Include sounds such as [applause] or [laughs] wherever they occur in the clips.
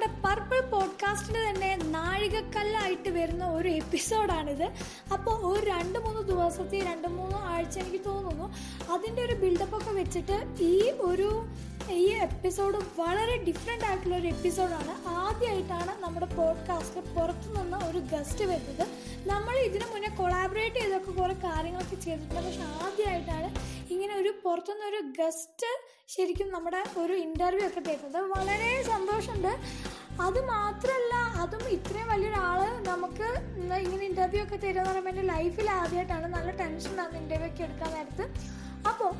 നമ്മുടെ പർപ്പിൾ പോഡ്കാസ്റ്റിന്റെ തന്നെ നാഴികക്കല്ലായിട്ട് വരുന്ന ഒരു എപ്പിസോഡാണിത്. അപ്പോൾ ഒരു രണ്ട് മൂന്ന് ദിവസത്തെ രണ്ട് മൂന്ന് ആഴ്ച എനിക്ക് തോന്നുന്നു അതിന്റെ ഒരു ബിൽഡപ്പ് ഒക്കെ വെച്ചിട്ട് ഈ ഒരു ഈ എപ്പിസോഡ് വളരെ ഡിഫറെന്റ് ആയിട്ടുള്ള ഒരു എപ്പിസോഡാണ്. ആദ്യമായിട്ടാണ് നമ്മുടെ പോഡ്കാസ്റ്റിൽ പുറത്തുനിന്ന് ഒരു ഗസ്റ്റ് വരുന്നത്. നമ്മൾ ഇതിനു മുന്നേ കൊളാബറേറ്റ് ചെയ്തൊക്കെ കുറേ കാര്യങ്ങളൊക്കെ ചെയ്തിട്ടുണ്ട്. പക്ഷെ ആദ്യമായിട്ടാണ് ഇങ്ങനെ ഒരു പുറത്തുനിന്ന് ഒരു ഗസ്റ്റ് ശരിക്കും നമ്മുടെ ഒരു ഇന്റർവ്യൂ ഒക്കെ തരുന്നത്. വളരെ സന്തോഷമുണ്ട്. അത് മാത്രമല്ല അതും ഇത്രയും വലിയൊരാൾ നമുക്ക് ഇങ്ങനെ ഇന്റർവ്യൂ ഒക്കെ തരുമെന്ന് പറയുമ്പോൾ എന്റെ ലൈഫിൽ ആദ്യമായിട്ടാണ് നല്ല ടെൻഷൻ ആണ് ഇന്റർവ്യൂ ഒക്കെ എടുക്കാൻ നേരത്ത്. അപ്പോൾ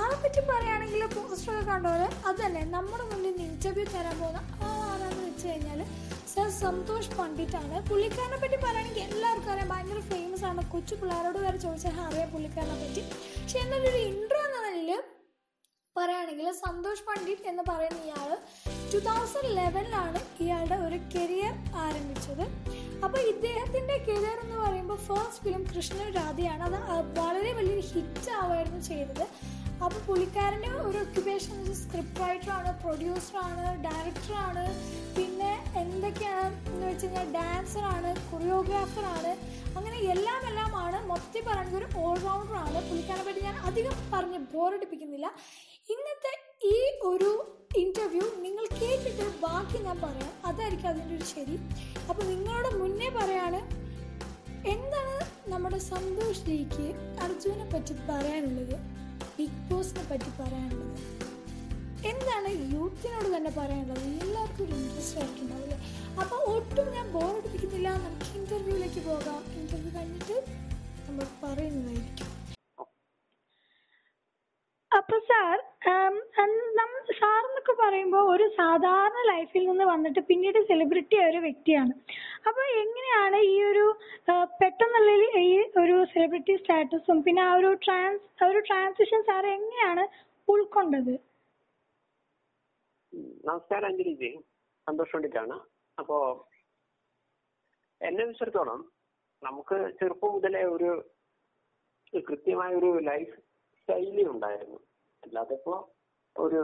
ആളെ പറ്റി പറയുകയാണെങ്കിൽ പോസ്റ്ററൊക്കെ കണ്ടോ അത് തന്നെ നമ്മുടെ മുന്നിൽ നിന്ന് ഇന്റർവ്യൂ തരാൻ പോകുന്ന ആളാണെന്ന് വെച്ച് കഴിഞ്ഞാൽ സർ സന്തോഷ് പണ്ഡിറ്റാണ്. പുള്ളിക്കാരനെ പറ്റി പറയുകയാണെങ്കിൽ എല്ലാവർക്കും അറിയാം ഭയങ്കര ഫേമസ് ആണ്. കൊച്ചു പിള്ളേരോട് വരെ ചോദിച്ചാൽ അറിയാം പുള്ളിക്കാരനെ പറ്റി. പക്ഷെ എന്നൊരു ഇൻട്രോ പറയുകയാണെങ്കിൽ സന്തോഷ് പണ്ഡിറ്റ് എന്ന് പറയുന്ന ഇയാൾ ടു തൗസൻഡ് ലെവനിലാണ് ഇയാളുടെ ഒരു കരിയർ ആരംഭിച്ചത്. അപ്പോൾ ഇദ്ദേഹത്തിന്റെ കരിയർ എന്ന് പറയുമ്പോൾ ഫസ്റ്റ് ഫിലിം കൃഷ്ണൻ രാധയാണ്. അത് വളരെ വലിയൊരു ഹിറ്റ് ആവായിരുന്നു ചെയ്തത്. അപ്പോൾ പുള്ളിക്കാരന്റെ ഒരു ഒക്യുപേഷൻ സ്ക്രിപ്റ്റ് റൈറ്ററാണ് പ്രൊഡ്യൂസറാണ് ഡയറക്ടറാണ് പിന്നെ എന്തൊക്കെയാണ് എന്ന് വെച്ച് കഴിഞ്ഞാൽ ഡാൻസറാണ് കൊറിയോഗ്രാഫറാണ് അങ്ങനെ എല്ലാം എല്ലാമാണ് മൊത്തം പറയുന്നത് ഒരു ഓൾറൗണ്ടറാണ് പുള്ളിക്കാരനെ പറ്റി ഞാൻ അധികം പറഞ്ഞ് ബോറടിപ്പിക്കുന്നില്ല ഇന്നത്തെ ഈ ഒരു ഇന്റർവ്യൂ നിങ്ങൾ കേട്ടിട്ട് ബാക്കി ഞാൻ പറയാം. അതായിരിക്കും അതിന്റെ ഒരു ശരി. അപ്പോൾ നിങ്ങളോട് മുന്നേ പറയാണ് എന്താണ് നമ്മുടെ സന്തോഷ് ജിക്ക് അർജുനെ പറ്റി പറയാനുള്ളത്? ബിഗ് ബോസിനെ പറ്റി പറയാനുള്ളത്? എന്താണ് യൂത്തിനോട് തന്നെ പറയാനുള്ളത്? എല്ലാവർക്കും ഒരു ഇൻട്രസ്റ്റ് ആയിട്ടുണ്ടാവില്ലേ അപ്പോൾ ഒട്ടും ഞാൻ ബോറടിപ്പിക്കുന്നില്ല നമുക്ക് ഇന്റർവ്യൂവിലേക്ക് പോകാം. ഇന്റർവ്യൂ കഴിഞ്ഞിട്ട് നമ്മൾ പറയുന്നതായിരിക്കും അപ്പൊ സാർ സാർ എന്നൊക്കെ പറയുമ്പോൾ ഒരു സാധാരണ ലൈഫിൽ നിന്ന് വന്നിട്ട് പിന്നീട് സെലിബ്രിറ്റി ആയ ഒരു വ്യക്തിയാണ്. അപ്പൊ എങ്ങനെയാണ് ഈ ഒരു പെട്ടെന്നുള്ള ഈ ഒരു സെലിബ്രിറ്റി സ്റ്റാറ്റസും പിന്നെ ആ ഒരു ട്രാൻസ് ആ ഒരു ട്രാൻസിഷൻ സാർ എങ്ങനെയാണ് ഉൾക്കൊണ്ടത്? നമസ്കാരം അഞ്ജലിജി. സന്തോഷ് പണ്ഡിറ്റാണ് അപ്പോ എന്നെ വിശ്വസിച്ചോളം നമുക്ക് ചെറുപ്പം മുതലേ ഒരു കൃത്യമായ ഒരു ലൈഫ് ശൈലി ഉണ്ടായിരുന്നു. അല്ലാതെ ഇപ്പോ ഒരു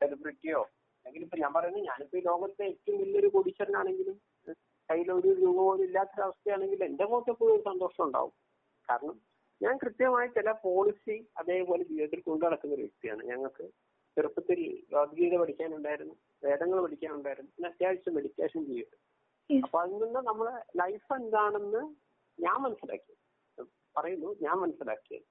സെലിബ്രിറ്റിയോ അല്ലെങ്കിൽ ഇപ്പൊ ഞാൻ പറയുന്നത് ഞാനിപ്പോ ഈ ലോകത്തെ ഏറ്റവും വലിയൊരു കോടീശ്വരനാണെങ്കിലും കയ്യിൽ ഒരു രൂപ പോലും ഇല്ലാത്തൊരവസ്ഥയാണെങ്കിൽ എന്റെ മുഖത്ത് എപ്പോഴും ഒരു സന്തോഷം ഉണ്ടാവും. കാരണം ഞാൻ കൃത്യമായി ചില പോളിസി അതേപോലെ ജീവിതത്തിൽ കൊണ്ടു നടക്കുന്ന ഒരു വ്യക്തിയാണ്. ഞങ്ങൾക്ക് ചെറുപ്പത്തിൽ ഭഗവത്ഗീത പഠിക്കാനുണ്ടായിരുന്നു വേദങ്ങൾ പഠിക്കാനുണ്ടായിരുന്നു പിന്നെ അത്യാവശ്യം മെഡിറ്റേഷൻ ചെയ്യും അപ്പൊ അതിൽ നിന്ന് നമ്മളെ ലൈഫ് എന്താണെന്ന് ഞാൻ മനസ്സിലാക്കി. പറയുന്നു ഞാൻ മനസ്സിലാക്കിയത്.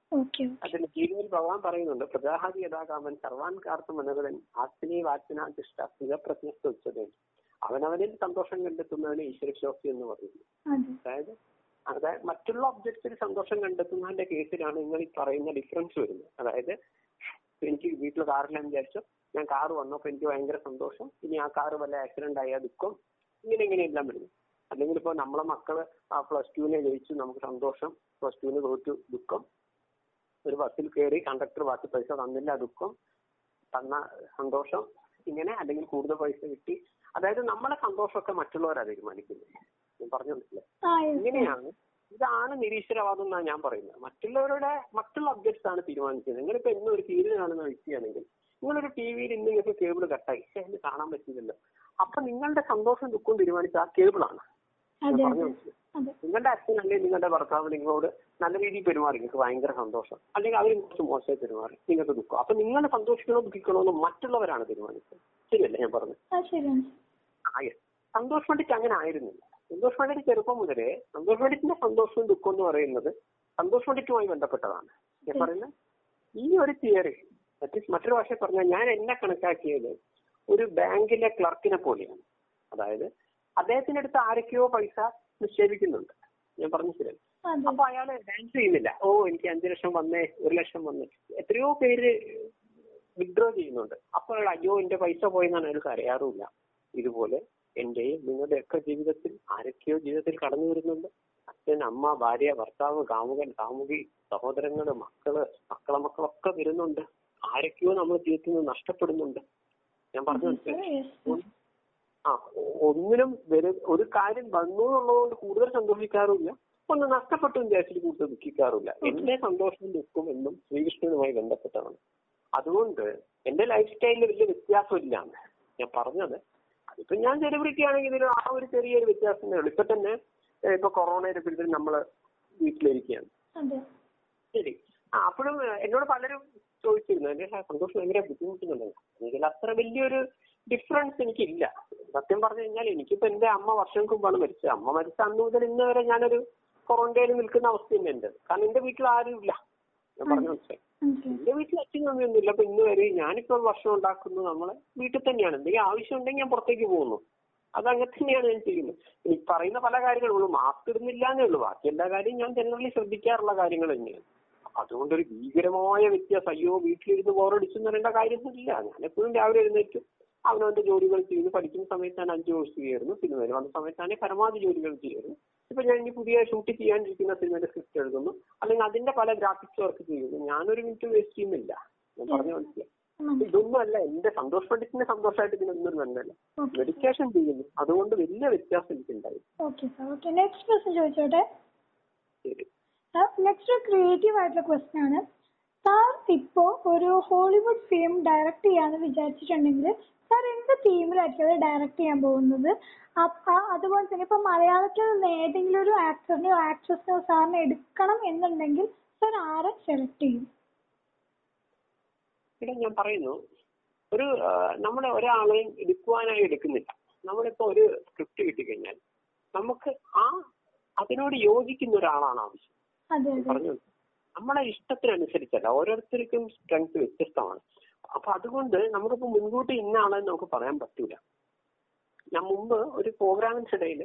അതിന് ഗീതയിൽ ഭഗവാൻ പറയുന്നുണ്ട് പ്രജാഹാരി യഥാകാമൻ സർവാൻ കാർത്ത മനോഹരൻ ആസ്തിനെ വാച്ചനാധിഷ്ഠ സ്ഥിരപ്രജ്ഞസ്ഥ ഉച്ചതൻ അവനവനിൽ സന്തോഷം കണ്ടെത്തുന്നവന് ഈശ്വരശോക്തി എന്ന് പറയുന്നു. അതായത് അതായത് മറ്റുള്ള ഒബ്ജക്ട്സിൽ സന്തോഷം കണ്ടെത്തുന്നതിന്റെ കേസിലാണ് നിങ്ങൾ ഈ പറയുന്ന ഡിഫറൻസ് വരുന്നത്. അതായത് എനിക്ക് വീട്ടിൽ കാറിലാന്ന് വിചാരിച്ചു ഞാൻ കാറ് അപ്പൊ എനിക്ക് ഭയങ്കര സന്തോഷം ഇനി ആ കാറ് വല്ല ആക്സിഡന്റ് ആയാൽ ദുഃഖം ഇങ്ങനെ എല്ലാം വരുന്നു. അല്ലെങ്കിൽ ഇപ്പൊ നമ്മളെ മക്കൾ ആ പ്ലസ് ടുവിനെ ജയിച്ചു നമുക്ക് സന്തോഷം പ്ലസ് ടുവിന് തോറ്റു ദുഃഖം. ഒരു ബസ്സിൽ കയറി കണ്ടക്ടർ ബാക്കി പൈസ തന്നില്ല ദുഃഖം. തന്ന സന്തോഷം. ഇങ്ങനെ അല്ലെങ്കിൽ കൂടുതൽ പൈസ കിട്ടി. അതായത് നമ്മളെ സന്തോഷമൊക്കെ മറ്റുള്ളവരാ തീരുമാനിക്കുന്നത്. ഞാൻ പറഞ്ഞു മനസ്സിലായി ഇങ്ങനെയാണ്. ഇതാണ് നിരീശ്വരവാദം എന്നാണ് ഞാൻ പറയുന്നത്. മറ്റുള്ളവരുടെ മറ്റുള്ള ഒബ്ജക്ട്സ് ആണ് തീരുമാനിക്കുന്നത് നിങ്ങളിപ്പോ എന്നും ഒരു സീരിയൽ കാണുന്ന വ്യക്തിയാണെങ്കിൽ നിങ്ങളൊരു ടി വിയിൽ ഇന്ന് നിങ്ങൾക്ക് കേബിൾ കട്ടായി. അതിന് കാണാൻ പറ്റില്ലല്ലോ. അപ്പൊ നിങ്ങളുടെ സന്തോഷം ദുഃഖവും തീരുമാനിച്ച ആ കേബിളാണ് പറഞ്ഞു നിങ്ങളുടെ അച്ഛൻ അല്ലെങ്കിൽ നിങ്ങളുടെ ഭർത്താവ് നിങ്ങളോട് നല്ല രീതിയിൽ പെരുമാറി. നിങ്ങൾക്ക് ഭയങ്കര സന്തോഷം. അല്ലെങ്കിൽ അവർ കുറച്ച് മോശമായി പെരുമാറി. നിങ്ങൾക്ക് ദുഃഖം. അപ്പൊ നിങ്ങൾ സന്തോഷിക്കണോ ദുഃഖിക്കണോ എന്ന് മറ്റുള്ളവരാണ് തീരുമാനിച്ചത്. ശരിയല്ലേ ഞാൻ പറഞ്ഞത്? സന്തോഷ് പണ്ഡിറ്റ് അങ്ങനെ ആയിരുന്നില്ല. സന്തോഷ് പണ്ഡിറ്റ് ചെറുപ്പം മുതലേ സന്തോഷ് പണ്ഡിറ്റിന്റെ സന്തോഷവും ദുഃഖം എന്ന് പറയുന്നത് സന്തോഷ് പണ്ഡിറ്റുമായി ബന്ധപ്പെട്ടതാണ്. ഞാൻ പറയുന്നത് ഈ ഒരു തിയറി മറ്റൊരു ഭാഷ പറഞ്ഞാൽ ഞാൻ എന്നെ കണക്കാക്കിയത് ഒരു ബാങ്കിലെ ക്ലർക്കിനെ പോലെയാണ്. അതായത് അദ്ദേഹത്തിന്റെ അടുത്ത് ആരൊക്കെയോ പൈസ നിക്ഷേപിക്കുന്നുണ്ട്. ഞാൻ പറഞ്ഞു തരാം അപ്പൊ അയാൾ ഡാൻസ് ചെയ്യുന്നില്ല. ഓ എനിക്ക് അഞ്ചു ലക്ഷം വന്നേ ഒരു ലക്ഷം വന്നേ. എത്രയോ പേര് വിഡ്രോ ചെയ്യുന്നുണ്ട്. അപ്പൊ അയാൾ അയ്യോ എന്റെ പൈസ പോയെന്നാണ് അയാൾക്ക് അറിയാറുമില്ല. ഇതുപോലെ എന്റെയും നിങ്ങളുടെ ഒക്കെ ജീവിതത്തിൽ ആരൊക്കെയോ ജീവിതത്തിൽ കടന്നു വരുന്നുണ്ട്. അച്ഛൻ അമ്മ ഭാര്യ ഭർത്താവ് കാമുകൻ കാമുകി സഹോദരങ്ങൾ മക്കൾ മക്കളെ മക്കളൊക്കെ വരുന്നുണ്ട്. ആരൊക്കെയോ നമ്മുടെ ജീവിതത്തിൽ നിന്ന് നഷ്ടപ്പെടുന്നുണ്ട്. ഞാൻ പറഞ്ഞു ഒന്നിനും ഒരു കാര്യം വന്നു എന്നുള്ളതുകൊണ്ട് കൂടുതൽ സന്തോഷിക്കാറുമില്ല. ഒന്ന് നഷ്ടപ്പെട്ടു വിചാരിച്ചിട്ട് കൂടുതൽ ദുഃഖിക്കാറില്ല എന്റെ സന്തോഷവും ദുഃഖവും എന്നും ശ്രീകൃഷ്ണനുമായി ബന്ധപ്പെട്ടതാണ്. അതുകൊണ്ട് എന്റെ ലൈഫ് സ്റ്റൈലിൽ വലിയ വ്യത്യാസമില്ല ഞാൻ പറഞ്ഞത്. അതിപ്പോ ഞാൻ സെലിബ്രിറ്റി ആണെങ്കിൽ ആ ഒരു ചെറിയൊരു വ്യത്യാസമേ ഉള്ളൂ. ഇപ്പൊ തന്നെ ഇപ്പൊ കൊറോണയുടെ പിടിച്ചിൽ നമ്മൾ വീട്ടിലിരിക്കുകയാണ്. ശരി. ആ അപ്പോഴും എന്നോട് പലരും ചോദിച്ചിരുന്നു. എന്റെ സന്തോഷം ഭയങ്കര ബുദ്ധിമുട്ടുന്നുണ്ടെങ്കിൽ അത്ര വലിയൊരു ഡിഫറൻസ് എനിക്കില്ല. സത്യം പറഞ്ഞു കഴിഞ്ഞാൽ എനിക്കിപ്പോ എന്റെ അമ്മ വർഷങ്ങൾക്ക് മുമ്പാണ് മരിച്ചത്. അമ്മ മരിച്ച അന്ന് മുതൽ ഇന്ന് വരെ ഞാനൊരു ക്വാറന്റൈനിൽ നിൽക്കുന്ന അവസ്ഥ തന്നെ ഉണ്ട്. കാരണം എന്റെ വീട്ടിൽ ആരും ഇല്ല. ഞാൻ പറഞ്ഞു മനസ്സിലായി. എന്റെ വീട്ടിൽ അച്ഛനും അമ്മയൊന്നും ഇല്ല. അപ്പൊ ഇന്ന് വരെ ഞാനിപ്പോ ഭക്ഷണം ഉണ്ടാക്കുന്നത് നമ്മളെ വീട്ടിൽ തന്നെയാണ്. എന്തെങ്കിലും ആവശ്യം ഉണ്ടെങ്കിൽ ഞാൻ പുറത്തേക്ക് പോകുന്നു. അത് അങ്ങനെ തന്നെയാണ് ഞാൻ ചെയ്യുന്നത്. ഈ പറയുന്ന പല കാര്യങ്ങളും മാസ്ക് ഇടുന്നില്ല എന്നേ ഉള്ളൂ. ബാക്കി എല്ലാ കാര്യം ഞാൻ ജനറലി ശ്രദ്ധിക്കാറുള്ള കാര്യങ്ങൾ തന്നെയാണ്. അതുകൊണ്ടൊരു ഭീകരമായ വ്യത്യാസം. അയ്യോ വീട്ടിലിരുന്ന് ബോറടിച്ചു എന്ന് പറയേണ്ട കാര്യമൊന്നുമില്ല ഞാൻ എപ്പോഴും രാവിലെ എഴുന്നേറ്റ്. അവനവന്റെ ജോലികൾ ചെയ്യുന്നു പഠിക്കുന്ന സമയത്താണ് ഞാൻ അഞ്ചു കോഴ്സ് ചെയ്യായിരുന്നു. സിനിമയിൽ വന്ന സമയത്താണ് പരമാവധി ജോലികൾ ചെയ്യുന്നു ഇപ്പൊ ഞാൻ ഇനി പുതിയ ഷൂട്ട് ചെയ്യാനിരിക്കുന്ന സിനിമയുടെ സ്ക്രിപ്റ്റ് എഴുതുന്നു. അല്ലെങ്കിൽ അതിന്റെ പല ഗ്രാഫിക്സ് വർക്ക് ചെയ്യുന്നു. ഞാനൊരു മിനിറ്റ് വേസ്റ്റ് ചെയ്യുന്നില്ല. ഞാൻ പറഞ്ഞു മനസ്സിലായി. ഇതൊന്നും അല്ല. എന്റെ സന്തോഷ് പണ്ഡിറ്റിന്റെ സന്തോഷമായിട്ട് ഇതിനൊന്നും ഒന്നും ഓക്കെ. മെഡിറ്റേഷൻ ചെയ്യുന്നു. അതുകൊണ്ട് വലിയ വ്യത്യാസം എനിക്കുണ്ടായി. ഓക്കെ നെക്സ്റ്റ് ക്വസ്റ്റ്യൻ ചോദിച്ചോട്ടെ? ശരി. നെക്സ്റ്റ് ക്രിയേറ്റീവ് ആയിട്ടുള്ള ക്വസ്റ്റ്യൻ ആണ്. സാർ ഇപ്പോ ഒരു ഹോളിവുഡ് ഫിലിം ഡയറക്ട് ചെയ്യാന്ന് വിചാരിച്ചിട്ടുണ്ടെങ്കിൽ സാർ എന്ത് തീമിലായിരിക്കും അത് ഡയറക്റ്റ് ചെയ്യാൻ പോകുന്നത് അതുപോലെ തന്നെ ഇപ്പൊ മലയാളത്തിൽ നിന്ന് ഏതെങ്കിലും ഒരു ആക്ടറിനെയോ ആക്ട്രസിനെയോ സാറിന് എടുക്കണം എന്നുണ്ടെങ്കിൽ സാർ ആരെ സെലക്ട് ചെയ്യും? ഇവിടെ ഞാൻ പറയുന്നു ഒരു നമ്മൾ ഒരാളെ ഒരാളെയും എടുക്കുവാനായി എടുക്കുന്നില്ല. നമ്മളിപ്പോ ഒരു സ്ക്രിപ്റ്റ് കിട്ടിക്കഴിഞ്ഞാൽ നമുക്ക് ആ അതിനോട് യോജിക്കുന്ന ഒരാളാണ് ആവശ്യം. പറഞ്ഞു നമ്മളെ ഇഷ്ടത്തിനനുസരിച്ചല്ല ഓരോരുത്തർക്കും സ്ട്രെങ്ത് വ്യത്യസ്തമാണ്. അപ്പൊ അതുകൊണ്ട് നമുക്കിപ്പോ മുൻകൂട്ടി ഇന്ന ആളെന്ന് നമുക്ക് പറയാൻ പറ്റൂല. ഞാൻ മുമ്പ് ഒരു പ്രോഗ്രാമിനിടയിൽ